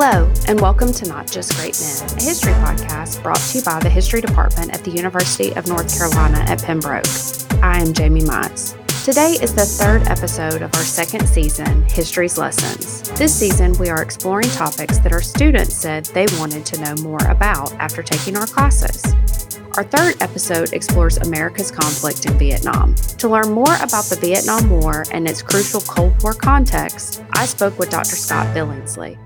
Hello, and welcome to Not Just Great Men, a history podcast brought to you by the History Department at the University of North Carolina at Pembroke. I am Jamie Mize. Today is the third episode of our second season, History's Lessons. This season, we are exploring topics that our students said they wanted to know more about after taking our classes. Our third episode explores America's conflict in Vietnam. To learn more about the Vietnam War and its crucial Cold War context, I spoke with Dr. Scott Billingsley.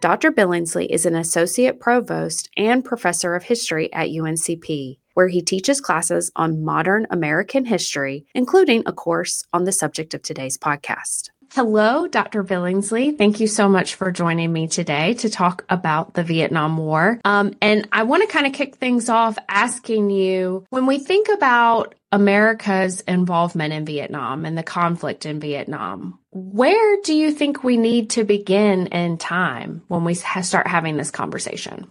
Dr. Billingsley is an associate provost and professor of history at UNCP where he teaches classes on modern American history, including a course on the subject of today's podcast. Hello, Dr. Billingsley. Thank you so much for joining me today to talk about the Vietnam War. Um, and I want to kind of kick things off asking you when we think about America's involvement in Vietnam and the conflict in Vietnam, where do you think we need to begin in time when we start having this conversation?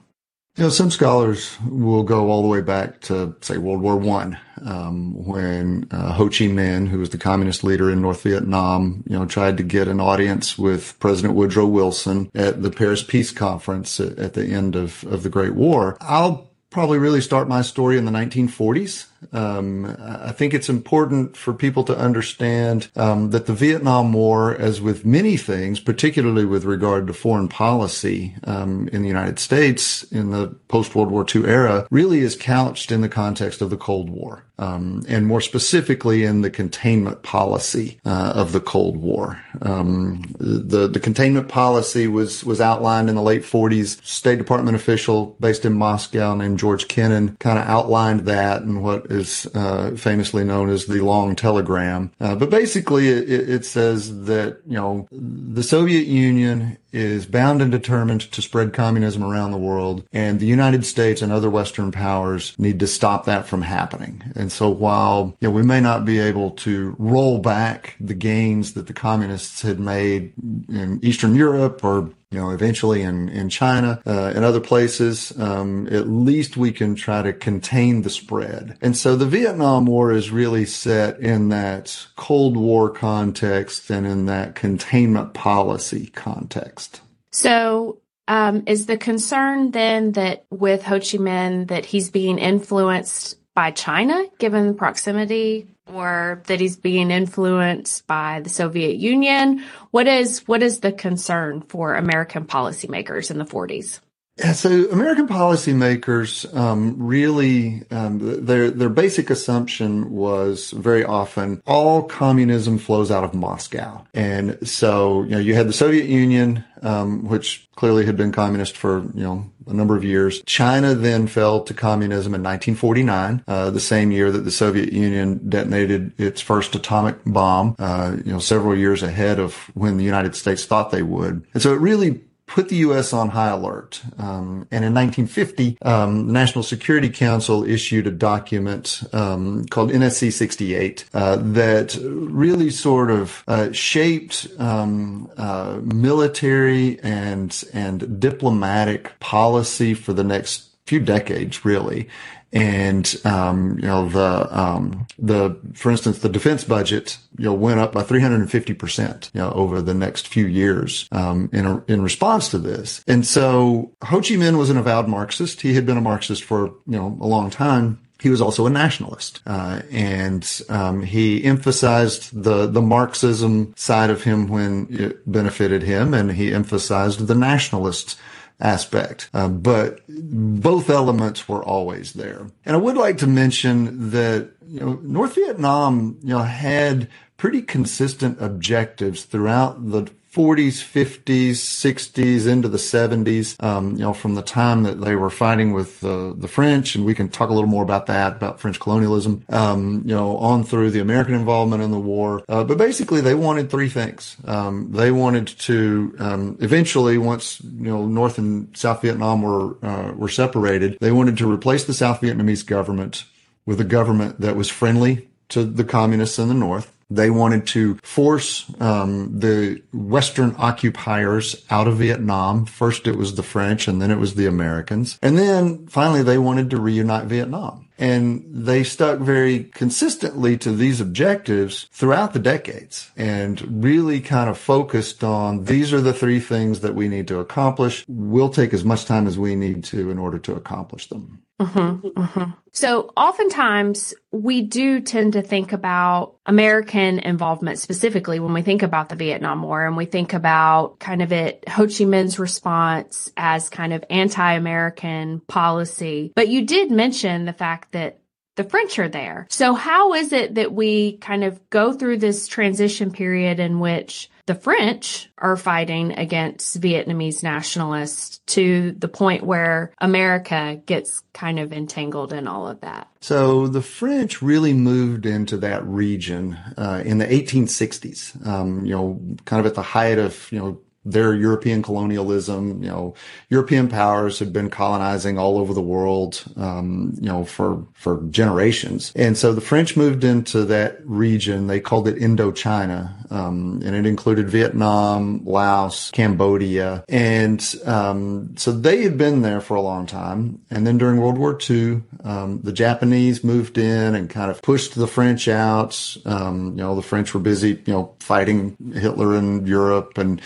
You know, some scholars will go all the way back to, say, World War One, um, when uh, Ho Chi Minh, who was the communist leader in North Vietnam, you know, tried to get an audience with President Woodrow Wilson at the Paris Peace Conference at, at the end of, of the Great War. I'll probably really start my story in the 1940s. Um, I think it's important for people to understand um, that the Vietnam War, as with many things, particularly with regard to foreign policy um, in the United States in the post World War II era, really is couched in the context of the Cold War. Um, and more specifically in the containment policy uh, of the Cold War. Um, the the containment policy was was outlined in the late 40s. State Department official based in Moscow named George Kennan kind of outlined that and what is uh, famously known as the long telegram. Uh, but basically, it, it, says that you know the Soviet Union is bound and determined to spread communism around the world, and the United States and other Western powers need to stop that from happening. And so, while you know we may not be able to roll back the gains that the communists had made in Eastern Europe or you know, eventually in, in China uh, and other places, um, at least we can try to contain the spread. And so the Vietnam War is really set in that Cold War context and in that containment policy context. So um, is the concern then that with Ho Chi Minh that he's being influenced by China, given the proximity or that he's being influenced by the Soviet Union? What is what is the concern for American policymakers in the 40s? Yeah, so American policymakers um, really um, their their basic assumption was very often all communism flows out of Moscow, and so you know you had the Soviet Union, um, which clearly had been communist for you know a number of years. China then fell to communism in 1949, uh, the same year that the Soviet Union detonated its first atomic bomb. Uh, you know, several years ahead of when the United States thought they would, and so it really put the U.S. on high alert. Um, and in 1950, um, the National Security Council issued a document um, called NSC 68 uh, that really sort of uh, shaped um, uh, military and and diplomatic policy for the next few decades, really and um, you know the um, the for instance the defense budget you know went up by 350 percent you know over the next few years um, in a, in response to this. And so Ho Chi Minh was an avowed Marxist. He had been a Marxist for you know a long time. He was also a nationalist, uh, and um, he emphasized the the Marxism side of him when it benefited him, and he emphasized the nationalist aspect. Uh, but both elements were always there. And I would like to mention that, you know, North Vietnam, you know, had pretty consistent objectives throughout the 40s, 50s, 60s, into the 70s, um, you know, from the time that they were fighting with uh, the French, and we can talk a little more about that, about French colonialism, um, you know, on through the American involvement in the war. Uh, but basically, they wanted three things. Um, they wanted to um, eventually, once you know, North and South Vietnam were uh, were separated, they wanted to replace the South Vietnamese government with a government that was friendly to the communists in the North. They wanted to force um, the Western occupiers out of Vietnam. First, it was the French, and then it was the Americans, and then finally they wanted to reunite Vietnam. And they stuck very consistently to these objectives throughout the decades and really kind of focused on these are the three things that we need to accomplish. We'll take as much time as we need to in order to accomplish them. Mm-hmm, mm-hmm. So, oftentimes we do tend to think about American involvement specifically when we think about the Vietnam War and we think about kind of it, Ho Chi Minh's response as kind of anti American policy. But you did mention the fact that the French are there. So, how is it that we kind of go through this transition period in which the French are fighting against Vietnamese nationalists to the point where America gets kind of entangled in all of that. So the French really moved into that region uh, in the 1860s. Um, you know, kind of at the height of you know their European colonialism. You know, European powers had been colonizing all over the world, um, you know, for, for generations. And so the French moved into that region. They called it Indochina. Um, and it included Vietnam, Laos, Cambodia. And, um, so they had been there for a long time. And then during World War II, um, the Japanese moved in and kind of pushed the French out. Um, you know, the French were busy, you know, fighting Hitler in Europe and,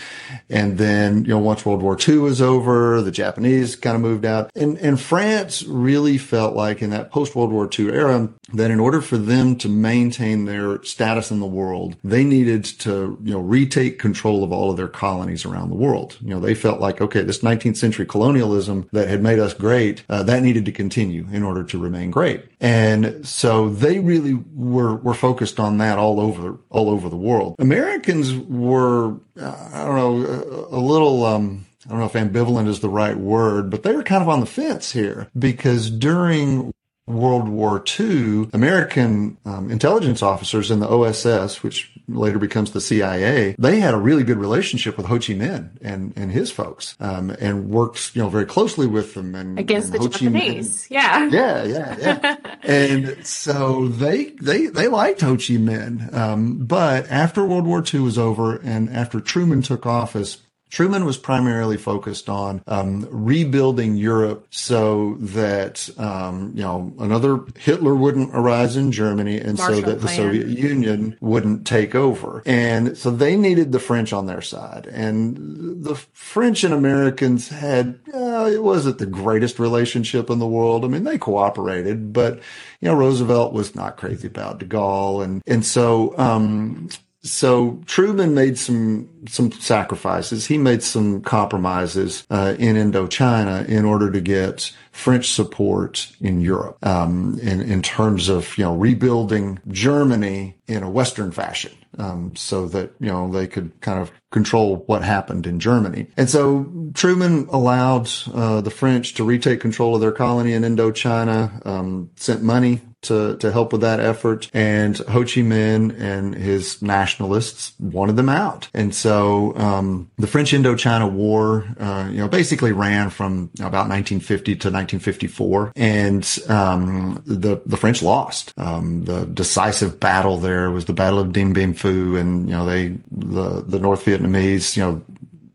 and then, you know, once World War II was over, the Japanese kind of moved out. And, and France really felt like in that post World War II era that in order for them to maintain their status in the world, they needed to, you know, retake control of all of their colonies around the world. You know, they felt like, okay, this 19th century colonialism that had made us great, uh, that needed to continue in order to remain great. And so they really were, were focused on that all over, all over the world. Americans were, uh, I don't know, a little, um, I don't know if ambivalent is the right word, but they were kind of on the fence here because during World War II, American um, intelligence officers in the OSS, which later becomes the CIA, they had a really good relationship with Ho Chi Minh and, and his folks, um, and worked, you know, very closely with them and against and the Japanese. yeah. Yeah. Yeah. Yeah. and so they, they, they liked Ho Chi Minh. Um, but after World War II was over and after Truman took office, Truman was primarily focused on um, rebuilding Europe so that um, you know another Hitler wouldn't arise in Germany, and Marshall so that plan. the Soviet Union wouldn't take over. And so they needed the French on their side, and the French and Americans had uh, it wasn't the greatest relationship in the world. I mean, they cooperated, but you know Roosevelt was not crazy about De Gaulle, and and so. Um, so Truman made some some sacrifices. He made some compromises uh, in Indochina in order to get French support in Europe, um, in in terms of you know rebuilding Germany in a Western fashion, um, so that you know they could kind of control what happened in Germany. And so Truman allowed uh, the French to retake control of their colony in Indochina, um, sent money to, to help with that effort. And Ho Chi Minh and his nationalists wanted them out. And so, um, the French Indochina War, uh, you know, basically ran from about 1950 to 1954. And, um, the, the French lost. Um, the decisive battle there was the Battle of Dien Bien Phu. And, you know, they, the, the North Vietnamese, you know,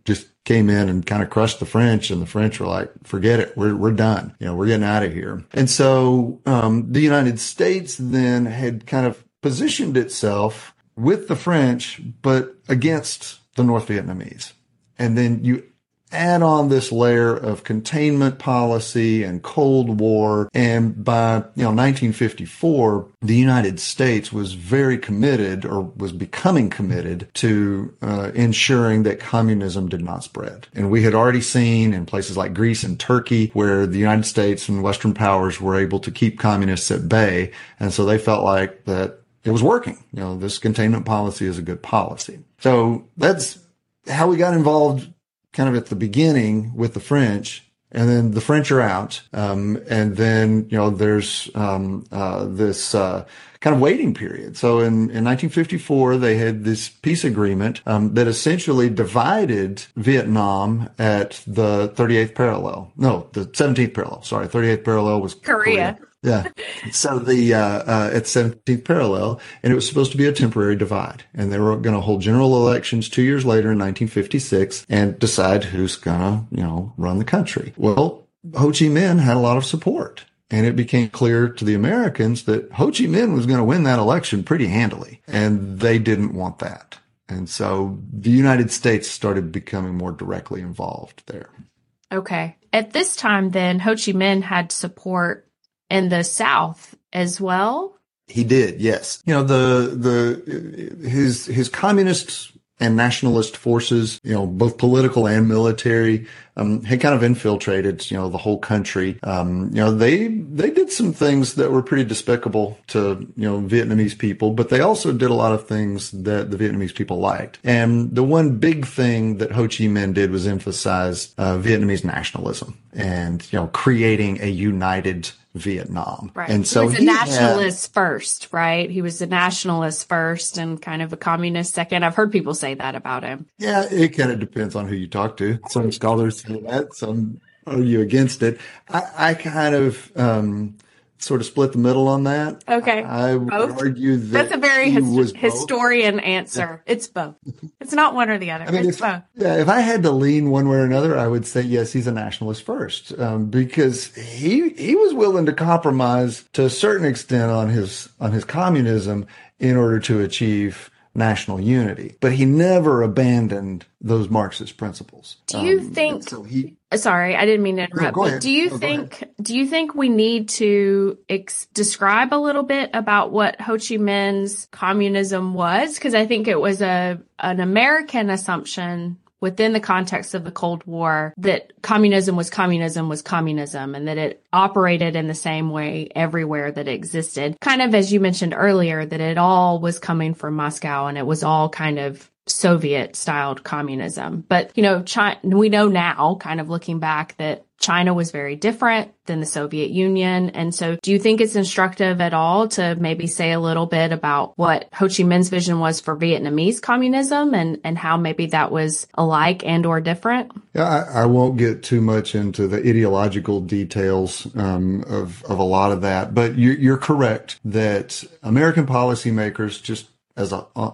just came in and kind of crushed the French, and the French were like, "Forget it, we're we're done. You know, we're getting out of here." And so um, the United States then had kind of positioned itself with the French, but against the North Vietnamese. And then you add on this layer of containment policy and Cold War. And by, you know, 1954, the United States was very committed or was becoming committed to uh, ensuring that communism did not spread. And we had already seen in places like Greece and Turkey where the United States and Western powers were able to keep communists at bay. And so they felt like that it was working. You know, this containment policy is a good policy. So that's how we got involved kind of at the beginning with the French, and then the French are out, um, and then you know there's um, uh, this uh, kind of waiting period. So in, in 1954, they had this peace agreement um, that essentially divided Vietnam at the 38th parallel. No, the 17th parallel. Sorry, 38th parallel was Korea. Korea. Yeah. So the uh, uh, at 17th parallel, and it was supposed to be a temporary divide, and they were going to hold general elections two years later in 1956 and decide who's going to you know run the country. Well, Ho Chi Minh had a lot of support. And it became clear to the Americans that Ho Chi Minh was going to win that election pretty handily. And they didn't want that. And so the United States started becoming more directly involved there. Okay. At this time, then, Ho Chi Minh had support in the South as well. He did, yes. You know, the, the, his, his communist and nationalist forces, you know, both political and military, um, had kind of infiltrated, you know, the whole country. Um, you know, they, they did some things that were pretty despicable to, you know, Vietnamese people, but they also did a lot of things that the Vietnamese people liked. And the one big thing that Ho Chi Minh did was emphasize, uh, Vietnamese nationalism and, you know, creating a united Vietnam. Right. And so he was a he nationalist had, first, right? He was a nationalist first and kind of a communist second. I've heard people say that about him. Yeah, it kind of depends on who you talk to. Some scholars say that, some argue against it. I, I kind of um, sort of split the middle on that. Okay. I would both? argue that that's a very his, historian answer. Yeah. It's both. It's not one or the other. I mean, it's if, both. Yeah, if I had to lean one way or another, I would say yes, he's a nationalist first, um, because he he was willing to compromise to a certain extent on his on his communism in order to achieve national unity, but he never abandoned those Marxist principles. Do you um, think? So he. Sorry, I didn't mean to interrupt. No, do you no, think? Do you think we need to ex- describe a little bit about what Ho Chi Minh's communism was? Because I think it was a an American assumption within the context of the Cold War that communism was communism was communism and that it operated in the same way everywhere that it existed. Kind of as you mentioned earlier, that it all was coming from Moscow and it was all kind of Soviet styled communism. But, you know, China, we know now, kind of looking back, that China was very different than the Soviet Union. And so do you think it's instructive at all to maybe say a little bit about what Ho Chi Minh's vision was for Vietnamese communism and, and how maybe that was alike and or different? Yeah, I, I won't get too much into the ideological details um, of, of a lot of that, but you, you're correct that American policymakers just as a, uh,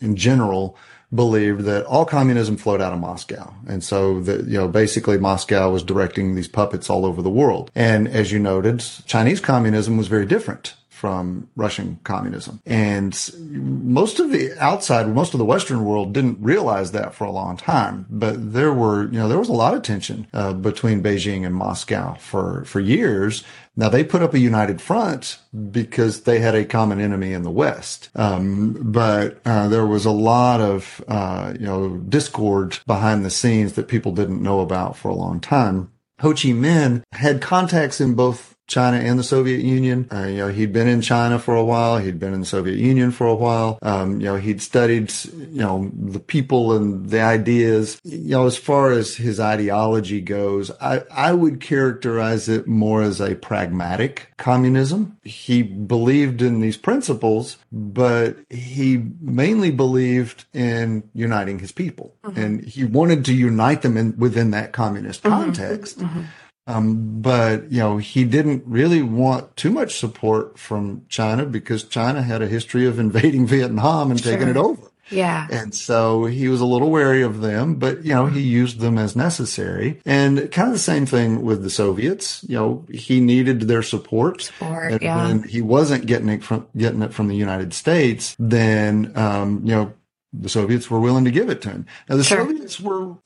in general, believed that all communism flowed out of Moscow. And so that, you know, basically Moscow was directing these puppets all over the world. And as you noted, Chinese communism was very different from Russian communism. And most of the outside, most of the Western world didn't realize that for a long time. But there were, you know, there was a lot of tension uh, between Beijing and Moscow for, for years. Now they put up a united front because they had a common enemy in the West. Um, but uh, there was a lot of, uh, you know, discord behind the scenes that people didn't know about for a long time. Ho Chi Minh had contacts in both China and the Soviet Union. Uh, you know, he'd been in China for a while. He'd been in the Soviet Union for a while. Um, you know, he'd studied, you know, the people and the ideas. You know, as far as his ideology goes, I, I would characterize it more as a pragmatic communism. He believed in these principles, but he mainly believed in uniting his people. Mm-hmm. And he wanted to unite them in, within that communist mm-hmm. context. Mm-hmm. Um, but you know, he didn't really want too much support from China because China had a history of invading Vietnam and sure. taking it over. Yeah. And so he was a little wary of them, but you know, he used them as necessary. And kind of the same thing with the Soviets. You know, he needed their support. Support, and yeah. When he wasn't getting it from getting it from the United States, then um, you know, the Soviets were willing to give it to him. Now the sure. Soviets were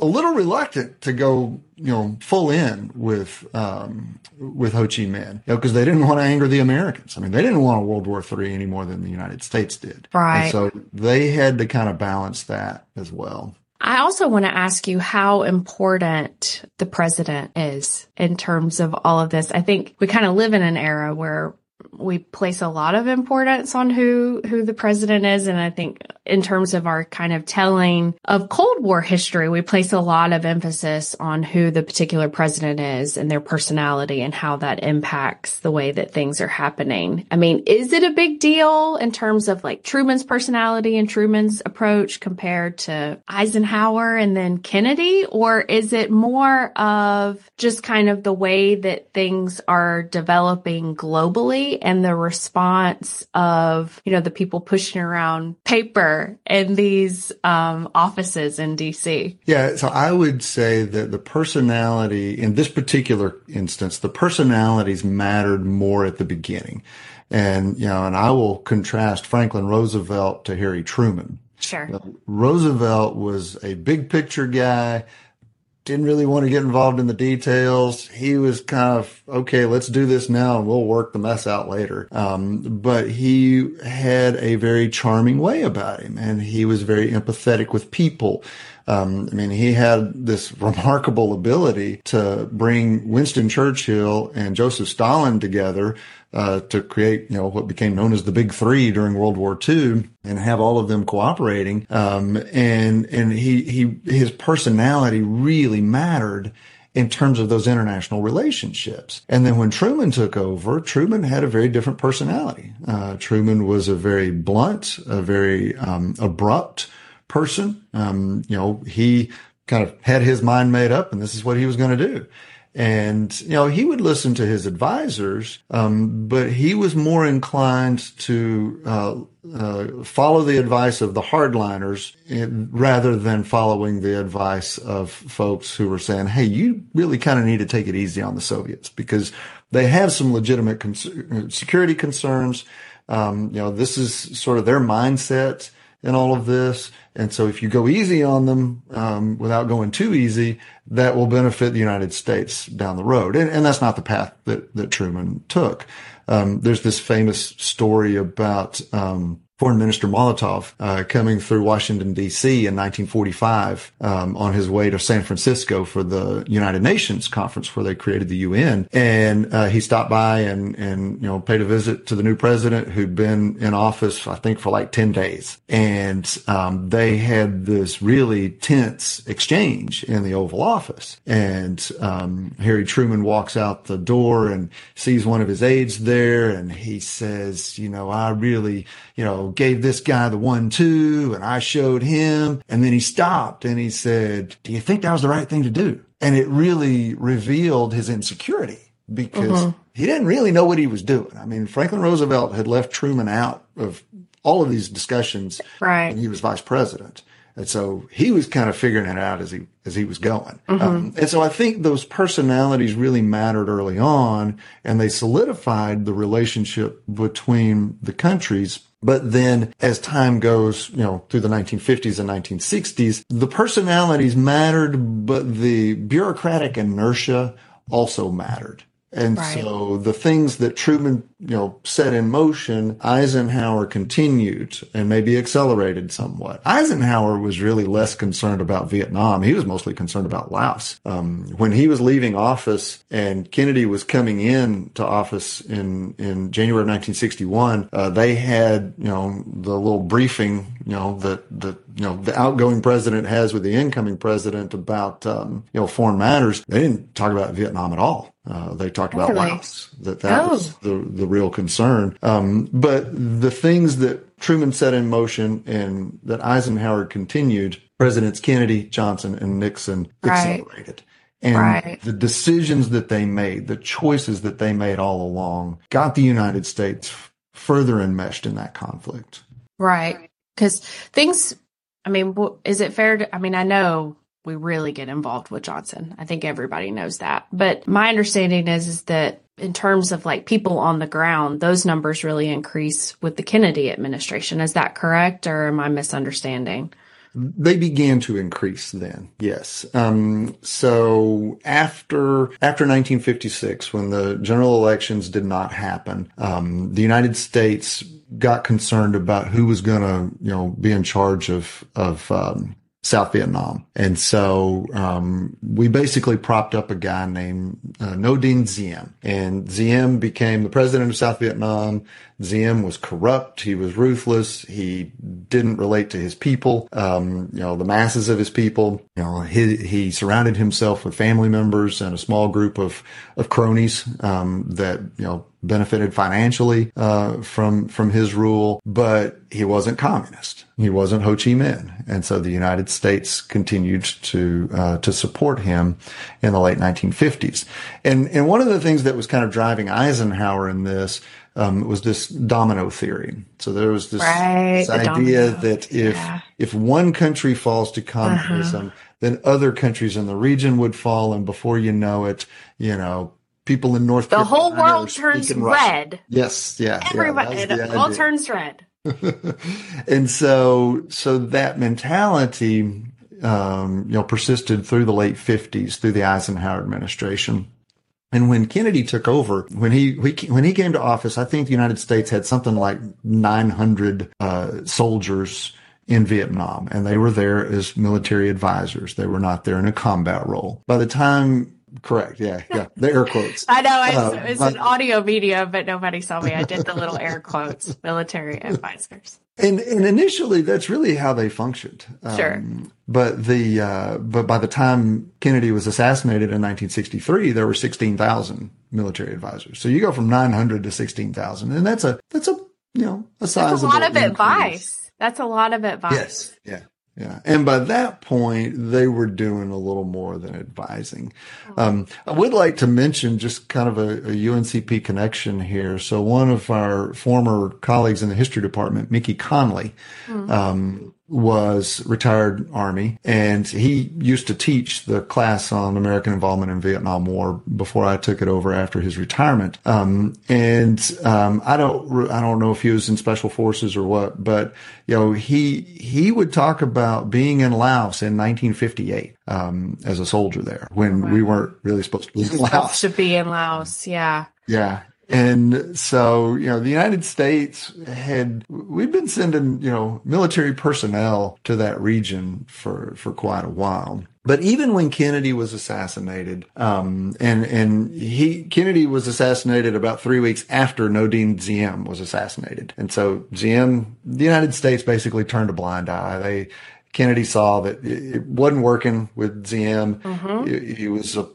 a little reluctant to go, you know, full in with um, with Ho Chi Minh, you know, because they didn't want to anger the Americans. I mean, they didn't want a World War III any more than the United States did. Right. And so they had to kind of balance that as well. I also want to ask you how important the president is in terms of all of this. I think we kind of live in an era where we place a lot of importance on who who the president is. And i think in terms of our kind of telling of cold war history we place a lot of emphasis on who the particular president is and their personality and how that impacts the way that things are happening. I mean is it a big deal in terms of like truman's personality and truman's approach compared to eisenhower and then kennedy? Or is it more of just kind of the way that things are developing globally and the response of, you know, the people pushing around paper in these um, offices in DC? Yeah, so I would say that the personality in this particular instance, the personalities mattered more at the beginning. And, you know, and I will contrast Franklin Roosevelt to Harry Truman. Sure. Roosevelt was a big picture guy, didn't really want to get involved in the details. He was kind of, okay, let's do this now and we'll work the mess out later. Um, but he had a very charming way about him and he was very empathetic with people. Um, I mean, he had this remarkable ability to bring Winston Churchill and Joseph Stalin together uh, to create, you know, what became known as the Big Three during World War II, and have all of them cooperating. Um, and and he he his personality really mattered in terms of those international relationships. And then when Truman took over, Truman had a very different personality. Uh, Truman was a very blunt, a very um, abrupt person. Um, you know, he kind of had his mind made up, and this is what he was going to do. And, you know, he would listen to his advisors, um, but he was more inclined to uh, uh, follow the advice of the hardliners in, rather than following the advice of folks who were saying, hey, you really kind of need to take it easy on the Soviets because they have some legitimate cons- security concerns. Um, you know, this is sort of their mindset in all of this. And so if you go easy on them um, without going too easy, that will benefit the United States down the road. And, and that's not the path that, that Truman took. Um, there's this famous story about um, Foreign Minister Molotov uh, coming through Washington D.C. in 1945 um, on his way to San Francisco for the United Nations conference where they created the UN, and uh, he stopped by and and you know paid a visit to the new president who'd been in office I think for like 10 days, and um, they had this really tense exchange in the Oval Office, and um, Harry Truman walks out the door and sees one of his aides there, and he says, you know, I really, you know gave this guy the one two and I showed him. And then he stopped and he said, do you think that was the right thing to do? And it really revealed his insecurity because mm-hmm. he didn't really know what he was doing. I mean, Franklin Roosevelt had left Truman out of all of these discussions right. when he was vice president. And so he was kind of figuring it out as he as he was going. Mm-hmm. Um, and so I think those personalities really mattered early on, and they solidified the relationship between the countries. But then as time goes, you know, through the 1950s and 1960s, the personalities mattered, but the bureaucratic inertia also mattered. And right. so the things that Truman, you know, set in motion, Eisenhower continued and maybe accelerated somewhat. Eisenhower was really less concerned about Vietnam. He was mostly concerned about Laos. Um, when he was leaving office and Kennedy was coming in to office in, in January of 1961, uh, they had, you know, the little briefing, you know, that, that, you know, the outgoing president has with the incoming president about, um, you know, foreign matters. They didn't talk about Vietnam at all. Uh, they talked about really? Laos, that that oh. was the, the real concern. Um, but the things that Truman set in motion and that Eisenhower continued, Presidents Kennedy, Johnson, and Nixon right. accelerated. And right. the decisions that they made, the choices that they made all along got the United States further enmeshed in that conflict. Right. Because things, I mean, is it fair to, I mean, I know we really get involved with Johnson. I think everybody knows that. But my understanding is, is that in terms of like people on the ground, those numbers really increase with the Kennedy administration. Is that correct or am I misunderstanding? They began to increase then, yes. Um, so after after 1956, when the general elections did not happen, um, the United States got concerned about who was going to, you know, be in charge of of um, South Vietnam. And so um, we basically propped up a guy named uh, Ngo Dinh Diem. And Diem became the president of South Vietnam. Diem was corrupt. He was ruthless. He didn't relate to his people, um, you know, the masses of his people. You know, he, he surrounded himself with family members and a small group of, of cronies um, that, you know, benefited financially uh, from from his rule, but he wasn't communist. He wasn't Ho Chi Minh, and so the United States continued to uh, to support him in the late 1950s. And and one of the things that was kind of driving Eisenhower in this um, was this domino theory. So there was this, right, this idea domino. that if yeah. if one country falls to communism, uh-huh. then other countries in the region would fall, and before you know it, you know people in North the Carolina whole world turns red. Yes, yeah, everybody yeah, it all turns red. and so, so that mentality, um, you know, persisted through the late fifties, through the Eisenhower administration. And when Kennedy took over, when he, when he came to office, I think the United States had something like 900 uh, soldiers in Vietnam, and they were there as military advisors. They were not there in a combat role. By the time Correct. Yeah. Yeah. The air quotes. I know it's, uh, it's an audio media, but nobody saw me. I did the little air quotes, military advisors. And, and initially that's really how they functioned. Sure. Um, but the, uh, but by the time Kennedy was assassinated in 1963, there were 16,000 military advisors. So you go from 900 to 16,000 and that's a, that's a, you know, a size. That's a lot of increase. advice. That's a lot of advice. Yes. Yeah. Yeah. And by that point, they were doing a little more than advising. Um, I would like to mention just kind of a, a, UNCP connection here. So one of our former colleagues in the history department, Mickey Conley, mm-hmm. um, was retired army and he used to teach the class on American involvement in Vietnam War before I took it over after his retirement. Um, and, um, I don't, I don't know if he was in special forces or what, but, you know, he, he would talk about being in Laos in 1958, um, as a soldier there when oh, we weren't really supposed to be in Laos. To be in Laos. Yeah. Yeah. And so, you know, the United States had, we've been sending, you know, military personnel to that region for, for quite a while. But even when Kennedy was assassinated, um, and, and he, Kennedy was assassinated about three weeks after Ngo Dinh Diem was assassinated. And so Diem, the United States basically turned a blind eye. They, Kennedy saw that it wasn't working with Diem. Mm-hmm. He was a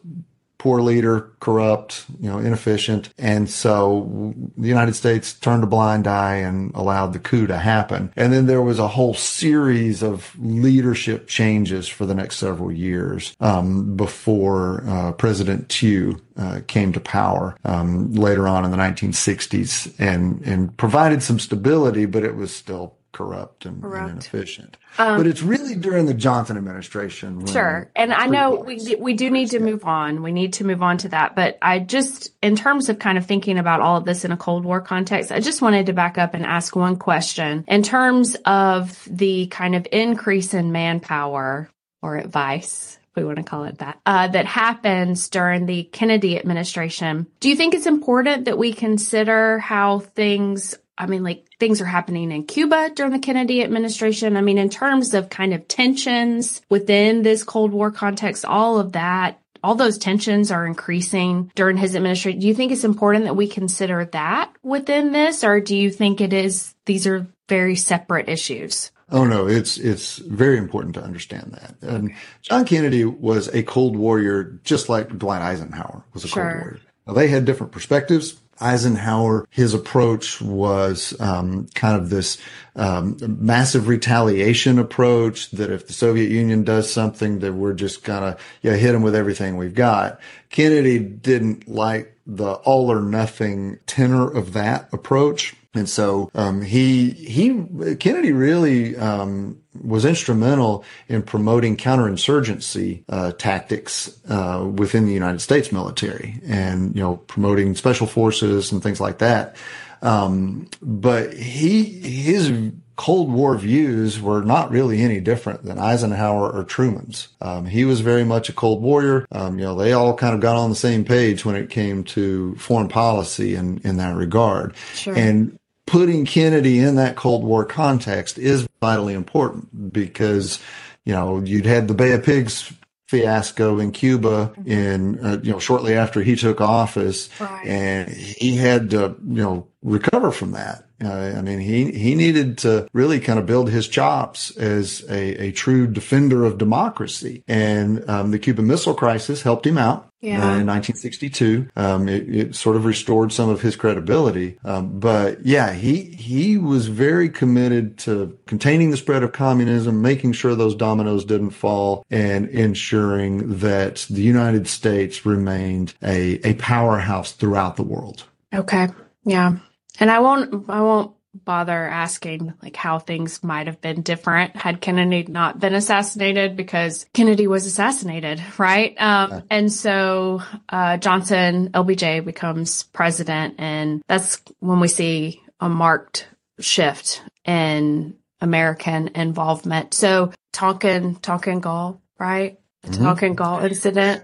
poor leader, corrupt, you know, inefficient. And so the United States turned a blind eye and allowed the coup to happen. And then there was a whole series of leadership changes for the next several years um, before uh, President Thieu uh, came to power um, later on in the 1960s and and provided some stability, but it was still corrupt and, corrupt. and inefficient. Um, but it's really during the Johnson administration. When, sure. And I know we, we do need to move on. We need to move on to that. But I just, in terms of kind of thinking about all of this in a Cold War context, I just wanted to back up and ask one question in terms of the kind of increase in manpower or advice we want to call it that, uh, that happens during the Kennedy administration. Do you think it's important that we consider how things I mean, like things are happening in Cuba during the Kennedy administration. I mean, in terms of kind of tensions within this Cold War context, all of that, all those tensions are increasing during his administration. Do you think it's important that we consider that within this, or do you think it is, these are very separate issues? Oh no, it's it's very important to understand that. And John Kennedy was a Cold Warrior, just like Dwight Eisenhower was a sure. Cold Warrior. Now, they had different perspectives. Eisenhower, his approach was um, kind of this um, massive retaliation approach that if the Soviet Union does something, that we're just gonna yeah hit them with everything we've got. Kennedy didn't like the all or nothing tenor of that approach. And so um, he he Kennedy really um, was instrumental in promoting counterinsurgency uh, tactics uh, within the United States military, and you know promoting special forces and things like that. Um, but he his Cold War views were not really any different than Eisenhower or Truman's. Um, he was very much a Cold Warrior. Um, you know, they all kind of got on the same page when it came to foreign policy in, in that regard. Sure. And putting Kennedy in that Cold War context is vitally important because, you know, you'd had the Bay of Pigs fiasco in Cuba in, uh, you know, shortly after he took office right. and he had to, you know, recover from that. Uh, I mean, he, he needed to really kind of build his chops as a, a true defender of democracy. And um, the Cuban Missile Crisis helped him out. Yeah. Uh, in 1962, um, it, it, sort of restored some of his credibility. Um, but yeah, he he was very committed to containing the spread of communism, making sure those dominoes didn't fall, and ensuring that the United States remained a a powerhouse throughout the world. Okay. Yeah. And I won't I won't bother asking like how things might have been different had Kennedy not been assassinated because Kennedy was assassinated, right? Um, yeah. and so, uh, Johnson, LBJ becomes president and that's when we see a marked shift in American involvement. So Tonkin, Tonkin Gulf, right? The mm-hmm. Tonkin Gulf incident.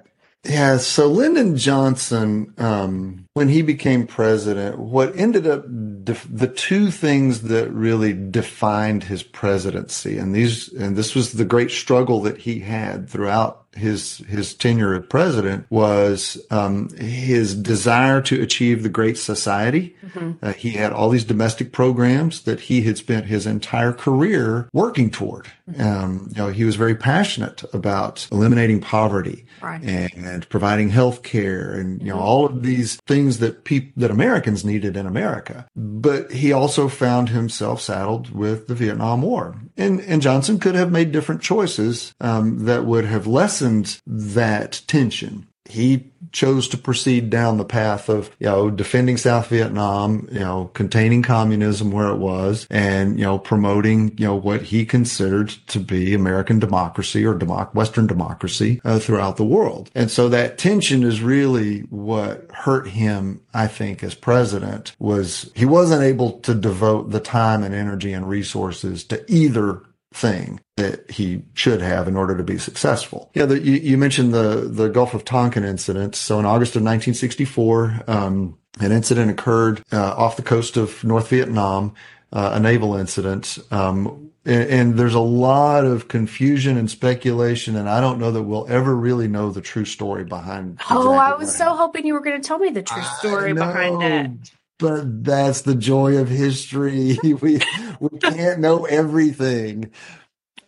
Yeah. So Lyndon Johnson, um, when he became president, what ended up def- the two things that really defined his presidency, and these, and this was the great struggle that he had throughout his his tenure as president was um, his desire to achieve the Great Society. Mm-hmm. Uh, he had all these domestic programs that he had spent his entire career working toward. Mm-hmm. Um, you know, he was very passionate about eliminating poverty right. and, and, providing health care and you know mm-hmm. all of these things that people that Americans needed in America. But he also found himself saddled with the Vietnam War, and and Johnson could have made different choices um, that would have lessened that tension. He chose to proceed down the path of, you know, defending South Vietnam, you know, containing communism where it was and, you know, promoting, you know, what he considered to be American democracy or democ- Western democracy uh, throughout the world. And so that tension is really what hurt him, I think, as president was he wasn't able to devote the time and energy and resources to either thing that he should have in order to be successful. Yeah, the, you, you, mentioned the the Gulf of Tonkin incident. So in August of 1964, um, an incident occurred uh, off the coast of North Vietnam, uh, a naval incident. Um, and, and, there's a lot of confusion and speculation, and I don't know that we'll ever really know the true story behind. Oh, I was so hoping you were going to tell me the true story behind it but that's the joy of history. we we can't know everything.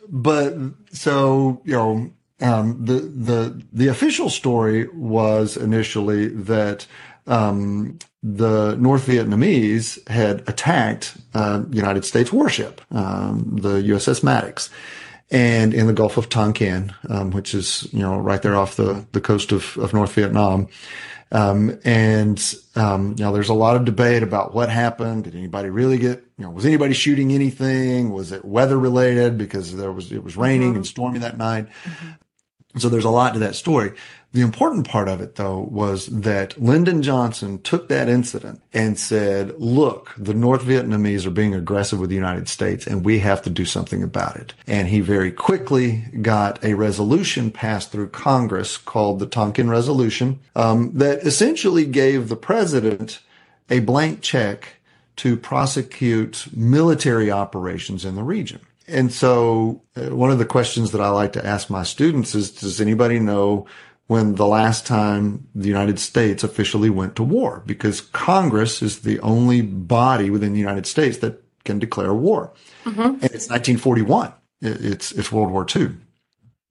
But so, you know, um, the the the official story was initially that um, the North Vietnamese had attacked uh, United States warship, um, the USS Maddox, and in the Gulf of Tonkin, um, which is you know right there off the the coast of, of North Vietnam. Um, and, um, you know, there's a lot of debate about what happened. Did anybody really get, you know, was anybody shooting anything? Was it weather related because there was, it was raining mm-hmm. and stormy that night? Mm-hmm. So there's a lot to that story. The important part of it though was that Lyndon Johnson took that incident and said, look, the North Vietnamese are being aggressive with the United States and we have to do something about it. And he very quickly got a resolution passed through Congress called the Tonkin Resolution um, that essentially gave the president a blank check to prosecute military operations in the region. And so uh, one of the questions that I like to ask my students is, does anybody know when the last time the United States officially went to war because Congress is the only body within the United States that can declare war. Mm-hmm. And it's 1941. It's, it's World War II.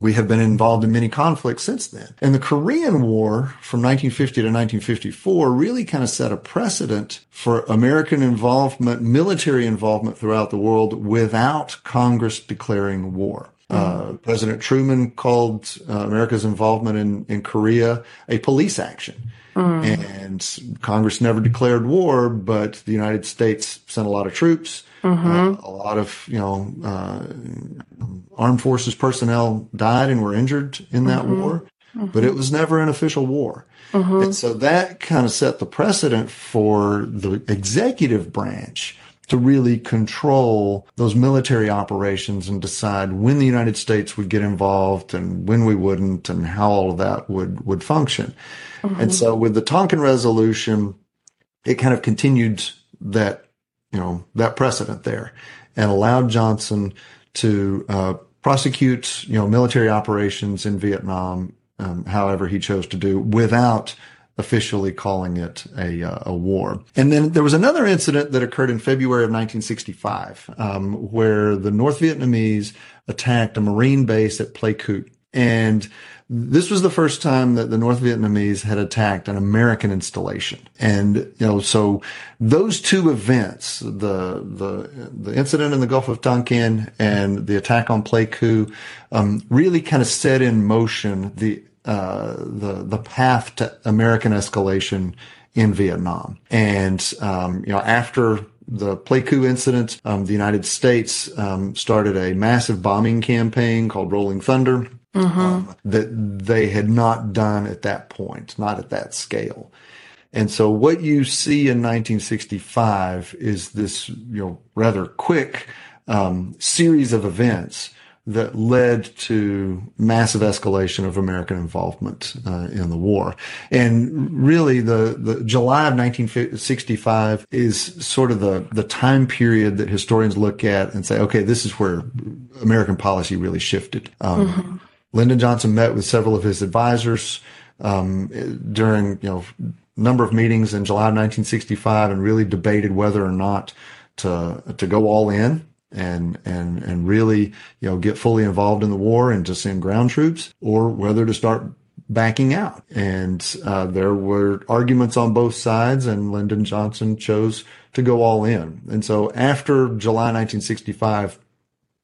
We have been involved in many conflicts since then. And the Korean War from 1950 to 1954 really kind of set a precedent for American involvement, military involvement throughout the world without Congress declaring war. Uh, President Truman called uh, America's involvement in, in Korea a police action. Mm. And Congress never declared war, but the United States sent a lot of troops. Mm-hmm. Uh, a lot of, you know, uh, armed forces personnel died and were injured in that mm-hmm. war, mm-hmm. but it was never an official war. Mm-hmm. And so that kind of set the precedent for the executive branch to really control those military operations and decide when the United States would get involved and when we wouldn't and how all of that would, would function. Mm-hmm. And so with the Tonkin resolution, it kind of continued that, you know, that precedent there and allowed Johnson to, uh, prosecute, you know, military operations in Vietnam, um, however he chose to do without officially calling it a, uh, a war. And then there was another incident that occurred in February of 1965, um, where the North Vietnamese attacked a Marine base at Pleiku. And this was the first time that the North Vietnamese had attacked an American installation. And, you know, so those two events, the, the, the incident in the Gulf of Tonkin and the attack on Pleiku, um, really kind of set in motion the, uh, the, the path to American escalation in Vietnam. And, um, you know, after the Pleiku incident, um, the United States um, started a massive bombing campaign called Rolling Thunder mm-hmm. um, that they had not done at that point, not at that scale. And so what you see in 1965 is this, you know, rather quick um, series of events that led to massive escalation of American involvement uh, in the war. And really the, the July of 1965 is sort of the, the time period that historians look at and say, okay, this is where American policy really shifted. Um, mm-hmm. Lyndon Johnson met with several of his advisors um, during you know number of meetings in July of 1965 and really debated whether or not to to go all in and and and really you know get fully involved in the war and to send ground troops or whether to start backing out. And uh, there were arguments on both sides, and Lyndon Johnson chose to go all in. And so after July 1965,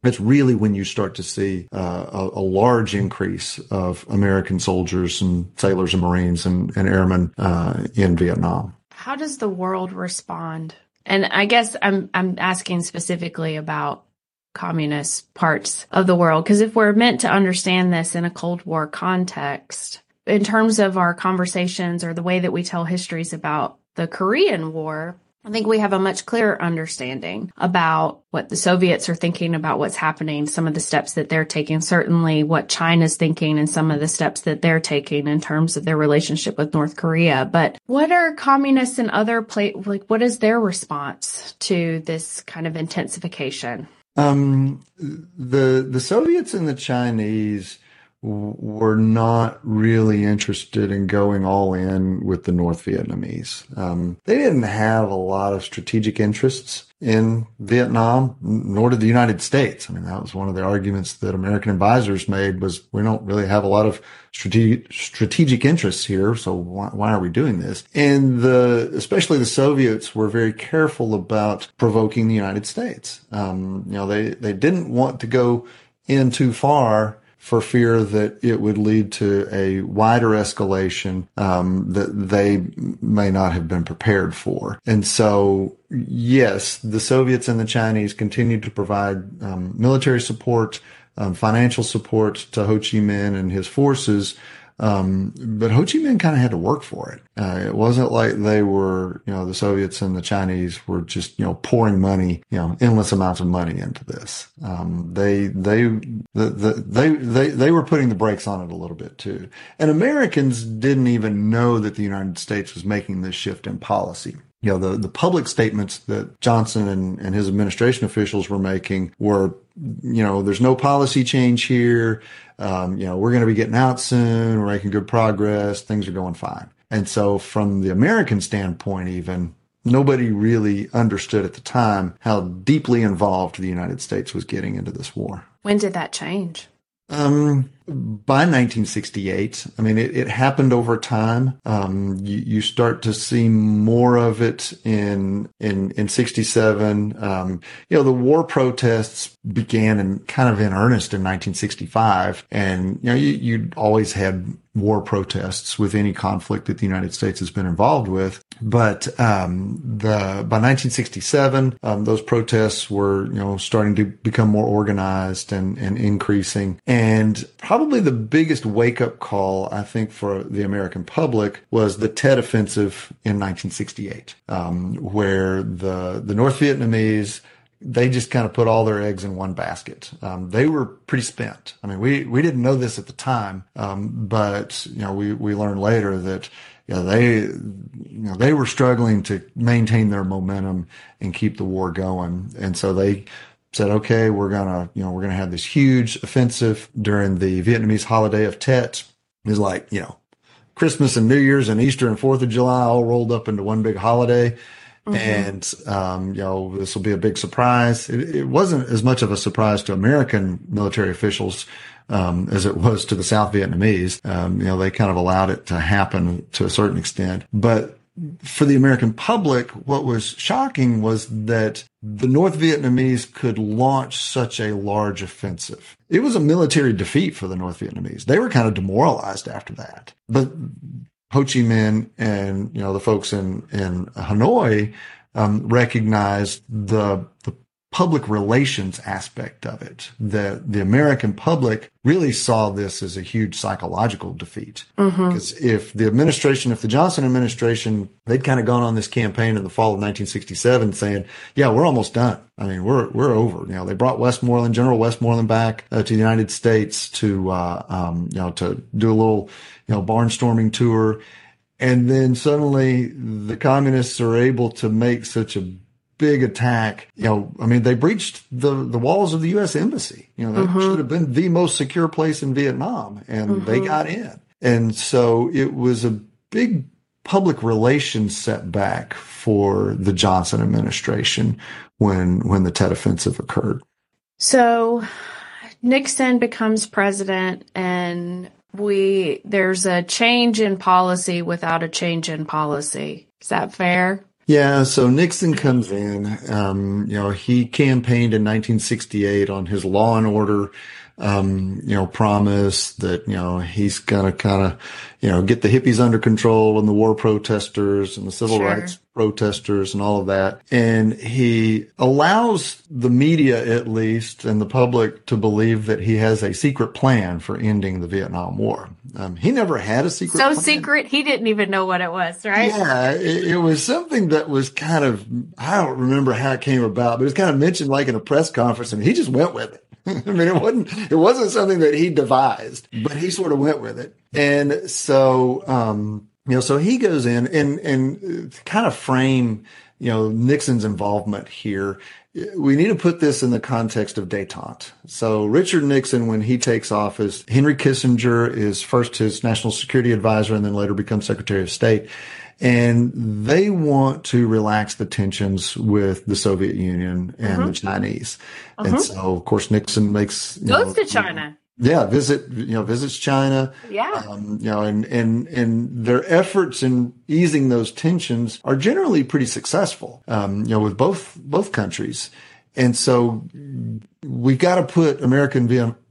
that's really when you start to see uh, a, a, large increase of American soldiers and sailors and Marines and, and airmen uh, in Vietnam. How does the world respond? And I guess I'm I'm asking specifically about communist parts of the world because if we're meant to understand this in a Cold War context, in terms of our conversations or the way that we tell histories about the Korean War, I think we have a much clearer understanding about what the Soviets are thinking about what's happening, some of the steps that they're taking, certainly what China's thinking and some of the steps that they're taking in terms of their relationship with North Korea. But what are communists and other play, like, what is their response to this kind of intensification? Um, the, the Soviets and the Chinese were not really interested in going all in with the North Vietnamese. Um, they didn't have a lot of strategic interests in Vietnam, nor did the United States. I mean, that was one of the arguments that American advisors made was we don't really have a lot of strategic, strategic interests here. So why, why are we doing this? And the, especially the Soviets were very careful about provoking the United States. Um, you know, they, they didn't want to go in too far for fear that it would lead to a wider escalation um, that they may not have been prepared for. And so, yes, the Soviets and the Chinese continued to provide um, military support, um, financial support to Ho Chi Minh and his forces um, but Ho Chi Minh kind of had to work for it. Uh, it wasn't like they were, you know, the Soviets and the Chinese were just, you know, pouring money, you know, endless amounts of money into this. Um, they, they, the, the, they, they, they were putting the brakes on it a little bit too. And Americans didn't even know that the United States was making this shift in policy you know, the, the public statements that Johnson and, and his administration officials were making were, you know, there's no policy change here. Um, you know, we're going to be getting out soon. We're making good progress. Things are going fine. And so from the American standpoint, even nobody really understood at the time how deeply involved the United States was getting into this war. When did that change? Um, by 1968, I mean, it, it happened over time. Um, you, you, start to see more of it in, in, in 67. Um, you know, the war protests began in kind of in earnest in 1965. And, you know, you, you always had war protests with any conflict that the United States has been involved with. But um, the by 1967, um, those protests were you know starting to become more organized and and increasing. And probably the biggest wake up call I think for the American public was the Tet Offensive in 1968, um, where the the North Vietnamese they just kind of put all their eggs in one basket. Um, they were pretty spent. I mean, we, we didn't know this at the time. Um, but, you know, we, we learned later that, they, you know, they were struggling to maintain their momentum and keep the war going. And so they said, okay, we're going to, you know, we're to have this huge offensive during the Vietnamese holiday of Tet is like, you know, Christmas and New Year's and Easter and Fourth of July all rolled up into one big holiday. Mm-hmm. And, um, you know, this will be a big surprise. It, it, wasn't as much of a surprise to American military officials, um, as it was to the South Vietnamese. Um, you know, they kind of allowed it to happen to a certain extent, but for the American public, what was shocking was that the North Vietnamese could launch such a large offensive. It was a military defeat for the North Vietnamese. They were kind of demoralized after that. But Ho Chi Minh and you know the folks in in Hanoi um, recognized the the public relations aspect of it. The the American public really saw this as a huge psychological defeat. Mm-hmm. Because if the administration, if the Johnson administration, they'd kind of gone on this campaign in the fall of 1967 saying, yeah, we're almost done. I mean, we're, we're over. You know, they brought Westmoreland, General Westmoreland back uh, to the United States to, uh, um, you know, to do a little, you know, barnstorming tour. And then suddenly the communists are able to make such a big attack. You know, I mean, they breached the, the walls of the U.S. embassy. You know, that mm-hmm. should have been the most secure place in Vietnam and mm-hmm. they got in. And so it was a big public relations setback for the Johnson administration when, when the Tet offensive occurred. So Nixon becomes president and we, there's a change in policy without a change in policy. Is that fair? Yeah, so Nixon comes in. Um, you know, he campaigned in 1968 on his law and order, um, you know, promise that, you know, he's gonna kind of, you know, get the hippies under control and the war protesters and the civil sure. rights protesters and all of that. And he allows the media, at least, and the public to believe that he has a secret plan for ending the Vietnam War. Um, he never had a secret. So plan. secret, he didn't even know what it was, right? Yeah, it, it, was something that was kind of, I don't remember how it came about, but it was kind of mentioned like in a press conference and he just went with it. I mean, it wasn't, it wasn't something that he devised, but he sort of went with it. And so, um, you know, so he goes in and, and kind of frame, you know, Nixon's involvement here. We need to put this in the context of detente. So Richard Nixon, when he takes office, Henry Kissinger is first his national security advisor and then later becomes secretary of state. And they want to relax the tensions with the Soviet Union and mm-hmm. the Chinese. Mm-hmm. And so, of course, Nixon makes, goes know, to China yeah, visit, you know, visits China. Yeah. Um, you know, and, and, and their efforts in easing those tensions are generally pretty successful, um, you know, with both, both countries. And so we've got to put American,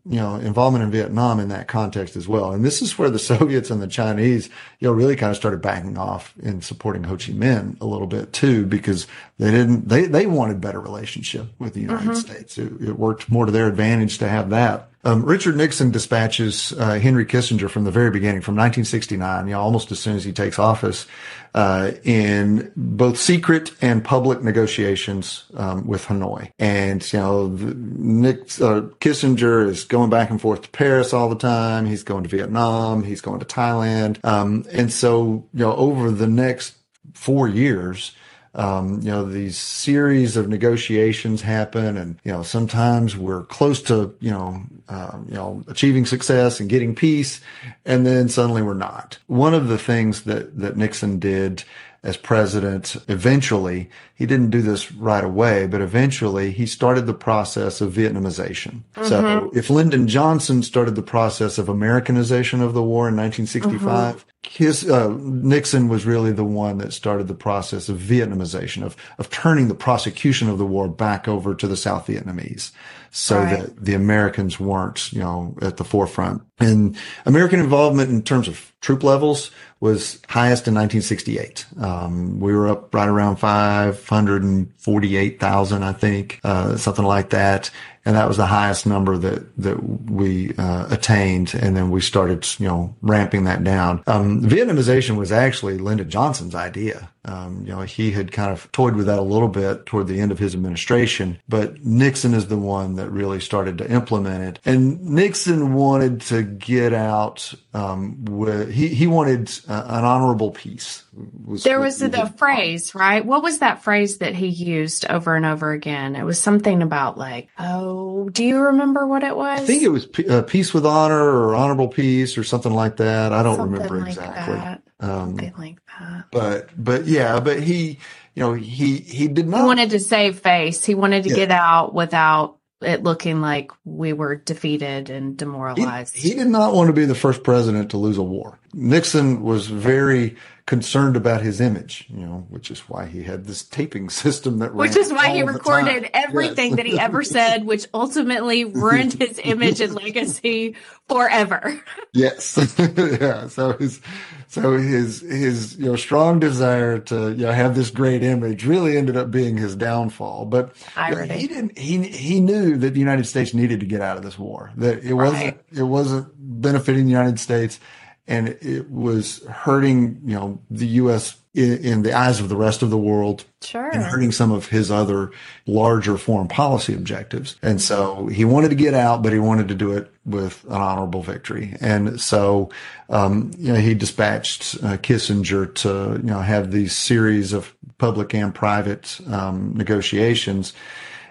you know, involvement in Vietnam in that context as well. And this is where the Soviets and the Chinese, you know, really kind of started backing off in supporting Ho Chi Minh a little bit too, because they didn't, they, they wanted better relationship with the United mm-hmm. States. It, it worked more to their advantage to have that um, Richard Nixon dispatches uh, Henry Kissinger from the very beginning, from 1969, you know, almost as soon as he takes office, uh, in both secret and public negotiations um, with Hanoi. And you know, Nick uh, Kissinger is going back and forth to Paris all the time. He's going to Vietnam. He's going to Thailand. Um, and so, you know, over the next four years, um, you know, these series of negotiations happen and, you know, sometimes we're close to, you know, uh, you know, achieving success and getting peace. And then suddenly we're not. One of the things that, that Nixon did as president, eventually, he didn't do this right away, but eventually he started the process of Vietnamization. Mm-hmm. So if Lyndon Johnson started the process of Americanization of the war in 1965, mm-hmm. his, uh, Nixon was really the one that started the process of Vietnamization, of, of turning the prosecution of the war back over to the South Vietnamese so right. that the Americans weren't, you know, at the forefront. And American involvement in terms of troop levels was highest in 1968. Um, we were up right around 548,000, I think, uh, something like that and that was the highest number that that we uh, attained. And then we started, you know, ramping that down. Um, Vietnamization was actually Lyndon Johnson's idea. Um, you know, he had kind of toyed with that a little bit toward the end of his administration, but Nixon is the one that really started to implement it. And Nixon wanted to get out um, with he he wanted uh, an honorable peace. Was there was the phrase, right? What was that phrase that he used over and over again? It was something about like, oh do you remember what it was? I think it was uh, Peace with Honor or Honorable Peace or something like that. I don't Something remember like exactly. that. Um, Something like that. but but yeah, but he, you know, he he did not He wanted to save face. He wanted to Yeah. get out without it looking like we were defeated and he, demoralized. he did not want to be the first president to lose a war. Nixon was very concerned about his image, you know, which is why he had this taping system that which is why he recorded everything Yes. that he ever said, which ultimately ruined his image and legacy forever. Yes. yeah. So his, so his, his, you know, strong desire to, you know, have this great image really ended up being his downfall. But you know, Irony. he didn't, he, he knew that the United States needed to get out of this war, that it wasn't, Right. it wasn't benefiting the United States and it was hurting, you know, the U.S. in, in the eyes of the rest of the world Sure. and hurting some of his other larger foreign policy objectives. And so he wanted to get out, but he wanted to do it with an honorable victory. And so, um, you know, he dispatched uh, Kissinger to, you know, have these series of public and private um, negotiations.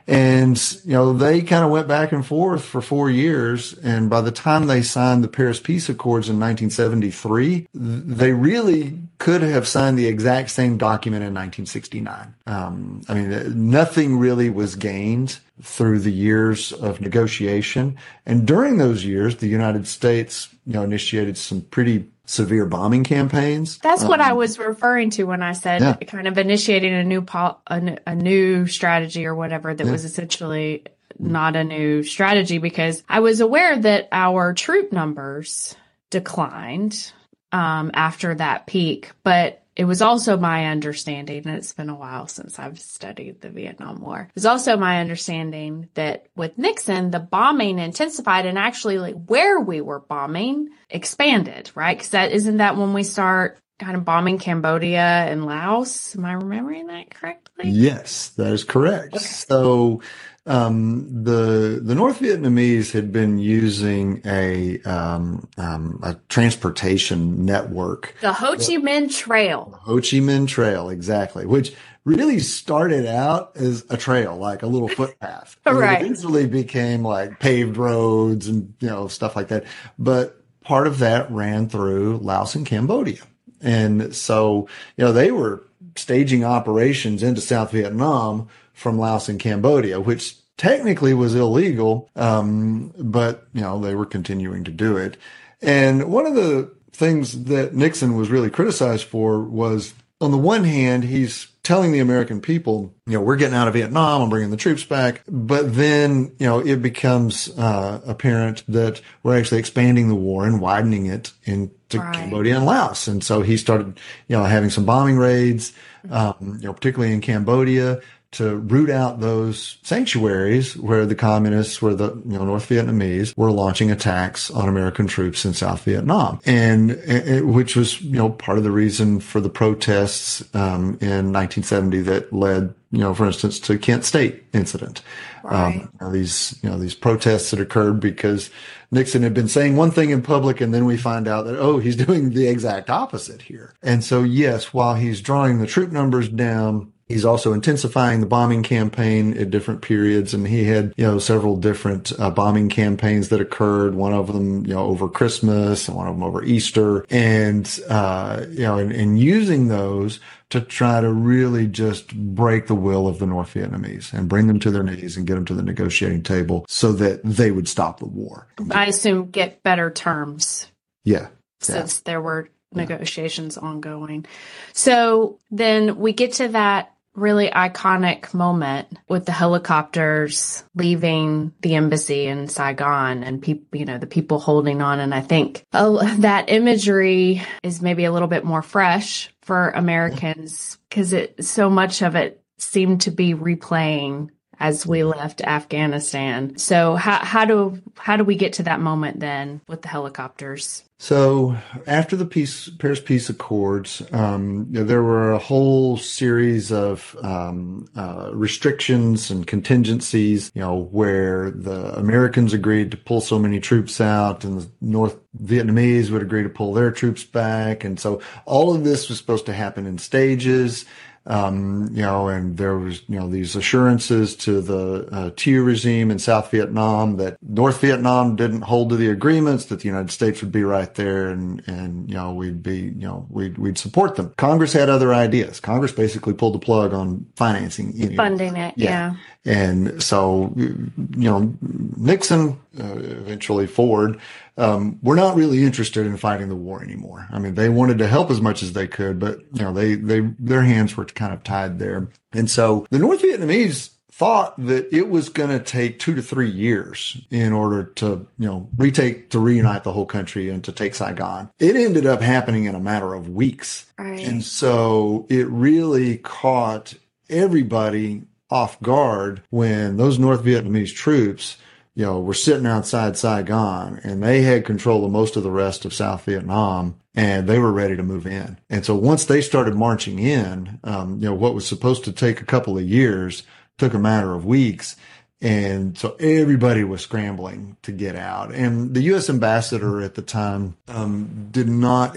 And, you know, they kind of went back and forth for four years. And by the time they signed the Paris Peace Accords in 1973, they really could have signed the exact same document in 1969. Um, I mean, uh, nothing really was gained through the years of negotiation. And during those years, the United States, you know, initiated some pretty severe bombing campaigns. That's what I was referring to when I said Yeah. kind of initiating a new pol- a, a new strategy or whatever that was essentially not a new strategy because I was aware that our troop numbers declined um, after that peak, but it was also my understanding, and it's been a while since I've studied the Vietnam War. It was also my understanding that with Nixon, the bombing intensified and actually like where we were bombing expanded, right? Cause that isn't that when we start kind of bombing Cambodia and Laos? Am I remembering that correctly? Yes, that is correct. So, um, the the North Vietnamese had been using a um, um, a transportation network, The Ho Chi Minh Trail. Ho Chi Minh Trail, exactly, which really started out as a trail, like a little footpath. And it Right. eventually became like paved roads and you know stuff like that. But part of that ran through Laos and Cambodia, and so you know they were staging operations into South Vietnam from Laos and Cambodia, which technically was illegal, um, but you know they were continuing to do it. And one of the things that Nixon was really criticized for was, on the one hand, he's telling the American people, you know, we're getting out of Vietnam, I'm bringing the troops back. But then, you know, it becomes uh, apparent that we're actually expanding the war and widening it into Right. Cambodia and Laos. And so he started, you know, having some bombing raids, um, you know, particularly in Cambodia to root out those sanctuaries where the communists, where the you know North Vietnamese were launching attacks on American troops in South Vietnam, and uh, which was you know part of the reason for the protests um, in 1970 that led you know for instance to Kent State incident. Right. Um, you know, these you know these protests that occurred because Nixon had been saying one thing in public, and then we find out that oh he's doing the exact opposite here. And so yes, while he's drawing the troop numbers down. He's also intensifying the bombing campaign at different periods, and he had, you know, several different uh, bombing campaigns that occurred. One of them, you know, over Christmas, and one of them over Easter, and uh, you know, and, and using those to try to really just break the will of the North Vietnamese and bring them to their knees and get them to the negotiating table so that they would stop the war. I assume get better terms Yeah, since there were negotiations ongoing. So then we get to that really iconic moment with the helicopters leaving the embassy in Saigon and people, you know, the people holding on. And I think oh, that imagery is maybe a little bit more fresh for Americans because it, so much of it seemed to be replaying as we left Afghanistan. So how, how do, how do we get to that moment then with the helicopters? So after the peace, Paris Peace Accords, um, there were a whole series of um, uh, restrictions and contingencies. You know, where the Americans agreed to pull so many troops out, and the North Vietnamese would agree to pull their troops back, and so all of this was supposed to happen in stages. Um, you know, and there was, you know, these assurances to the uh, Thieu regime in South Vietnam that North Vietnam didn't hold to the agreements, that the United States would be right there and, and, you know, we'd be, you know, we'd, we'd support them. Congress had other ideas. Congress basically pulled the plug on financing. Funding it. Yeah. yeah. And so, you know, Nixon, uh, eventually Ford, um, we're not really interested in fighting the war anymore. I mean, they wanted to help as much as they could, but you know, they, they, their hands were kind of tied there. And so the North Vietnamese thought that it was going to take two to three years in order to, you know, retake, to reunite the whole country and to take Saigon. It ended up happening in a matter of weeks. Right. And so it really caught everybody off guard when those North Vietnamese troops you know, were sitting outside Saigon and they had control of most of the rest of South Vietnam and they were ready to move in. And so once they started marching in, um, you know, what was supposed to take a couple of years took a matter of weeks. And so everybody was scrambling to get out. And the U.S. ambassador at the time um, did not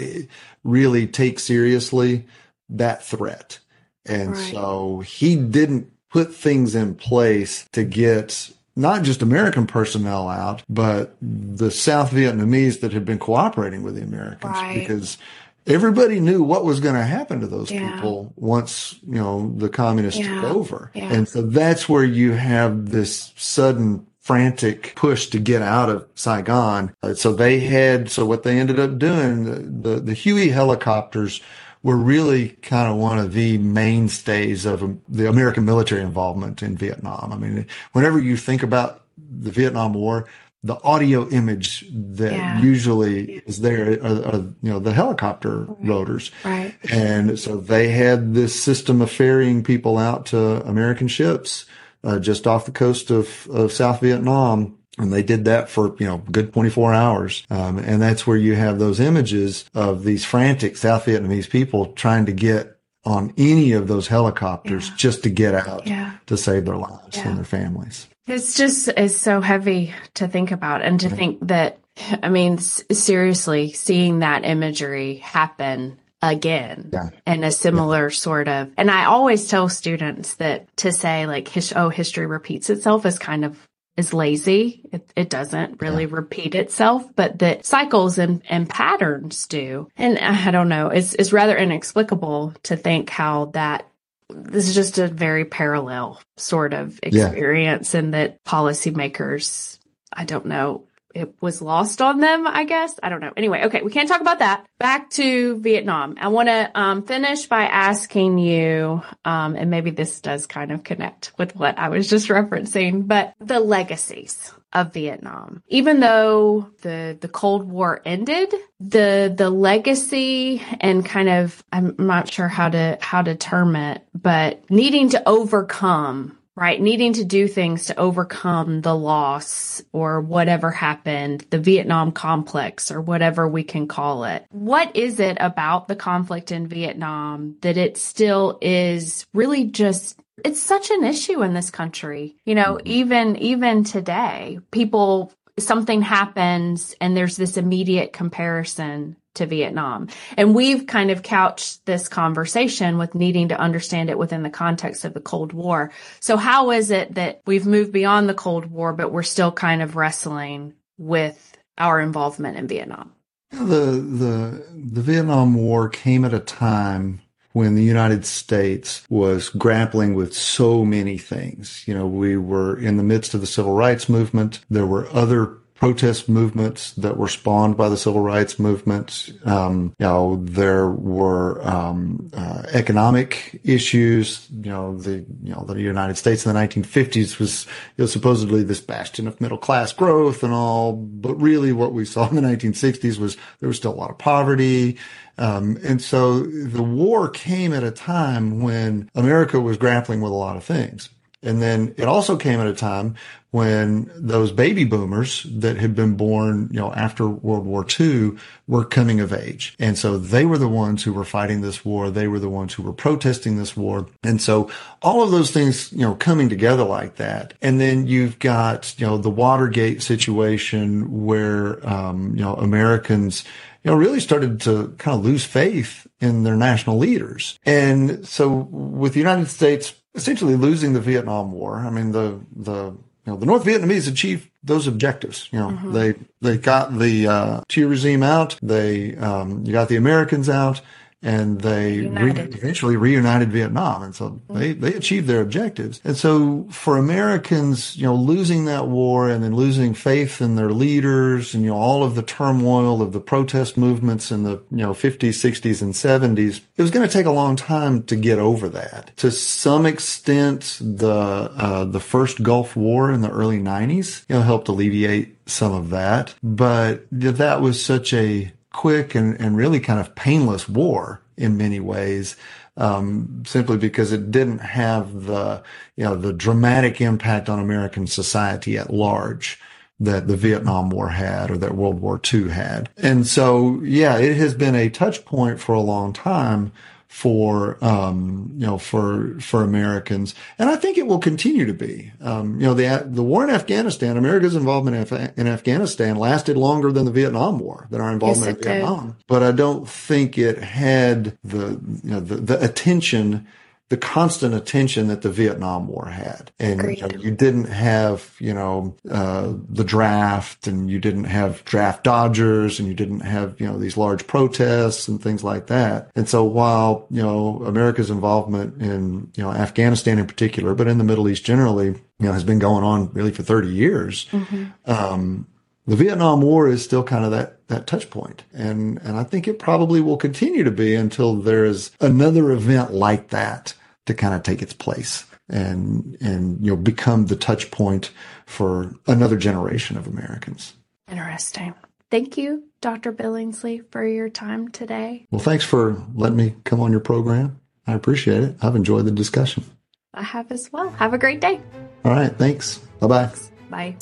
really take seriously that threat. And right. so he didn't put things in place to get not just American personnel out, but the South Vietnamese that had been cooperating with the Americans right. because everybody knew what was going to happen to those yeah. people once, you know, the communists yeah. took over. Yeah. And so that's where you have this sudden frantic push to get out of Saigon. Uh, so they had, so what they ended up doing, the, the, the Huey helicopters were really kind of one of the mainstays of the American military involvement in Vietnam. I mean, whenever you think about the Vietnam War, the audio image that yeah. usually is there are, are, you know the helicopter rotors right. And so they had this system of ferrying people out to american ships uh, just off the coast of, of south vietnam and they did that for, you know, good 24 hours. Um, and that's where you have those images of these frantic South Vietnamese people trying to get on any of those helicopters yeah. just to get out yeah. to save their lives yeah. and their families. It's just is so heavy to think about and to think that, I mean, seriously, seeing that imagery happen again yeah. and a similar yeah. sort of and i always tell students that to say like his, oh history repeats itself is kind of is lazy. It, it doesn't really yeah. repeat itself, but that cycles and, and patterns do. And I don't know, it's, it's rather inexplicable to think how that this is just a very parallel sort of experience yeah. and that policymakers, I don't know, it was lost on them, I guess. I don't know. Anyway, okay, we can't talk about that. Back to Vietnam. I want to um, finish by asking you, um, and maybe this does kind of connect with what I was just referencing, but the legacies of Vietnam. Even though the the Cold War ended, the the legacy and kind of I'm not sure how to how to term it, but needing to overcome right? Needing to do things to overcome the loss or whatever happened, the Vietnam complex or whatever we can call it. What is it about the conflict in Vietnam that it still is really just it's such an issue in this country. You know, mm-hmm. even even today, people something happens and there's this immediate comparison to Vietnam. And we've kind of couched this conversation with needing to understand it within the context of the Cold War. So how is it that we've moved beyond the Cold War, but we're still kind of wrestling with our involvement in Vietnam? The, the, the Vietnam War came at a time when the United States was grappling with so many things. You know, we were in the midst of the civil rights movement. There were other protest movements that were spawned by the civil rights movement. Um, you know, there were um, uh, economic issues. You know, the you know the United States in the 1950s was you know, supposedly this bastion of middle class growth and all, but really what we saw in the 1960s was there was still a lot of poverty. Um, and so the war came at a time when America was grappling with a lot of things. And then it also came at a time when those baby boomers that had been born, you know, after World War II were coming of age. And so they were the ones who were fighting this war. They were the ones who were protesting this war. And so all of those things, you know, coming together like that. And then you've got, you know, the Watergate situation where, um, you know, Americans, you know, really started to kind of lose faith in their national leaders. And so with the United States essentially losing the Vietnam War, I mean, the, the, you know, the North Vietnamese achieved those objectives. You know, mm-hmm. they, they got the, uh, regime out. They, um, you got the Americans out and they re- eventually reunited Vietnam. And so mm-hmm. they, they achieved their objectives. And so for Americans, you know, losing that war and then losing faith in their leaders and, you know, all of the turmoil of the protest movements in the, you know, 50s, 60s and 70s, it was going to take a long time to get over that. To some extent, the, uh, the first Gulf War in the early 90s, you know, helped alleviate some of that. But that was such a quick and, and really kind of painless war in many ways. Um, simply because it didn't have the, you know, the dramatic impact on American society at large that the Vietnam War had or that World War II had. And so, yeah, it has been a touch point for a long time for um, you know for for Americans, and I think it will continue to be. Um, you know, the the war in Afghanistan, America's involvement in, Af- in, Afghanistan lasted longer than the Vietnam War, than our involvement yes, in Vietnam. Did. But I don't think it had the you know the, the attention the constant attention that the Vietnam War had. And you, know, you, didn't have, you know, uh, the draft and you didn't have draft dodgers and you didn't have, you know, these large protests and things like that. And so while, you know, America's involvement in, you know, Afghanistan in particular, but in the Middle East generally, you know, has been going on really for 30 years. Mm-hmm. Um, the Vietnam War is still kind of that that touch point, and and I think it probably will continue to be until there is another event like that to kind of take its place and and you know become the touch point for another generation of Americans. Interesting. Thank you, Dr. Billingsley, for your time today. Well, thanks for letting me come on your program. I appreciate it. I've enjoyed the discussion. I have as well. Have a great day. All right. Thanks. Bye-bye. Bye.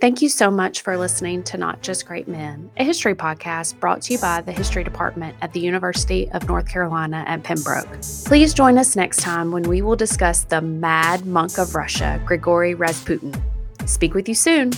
Thank you so much for listening to Not Just Great Men, a history podcast brought to you by the History Department at the University of North Carolina at Pembroke. Please join us next time when we will discuss the mad monk of Russia, Grigory Rasputin. Speak with you soon.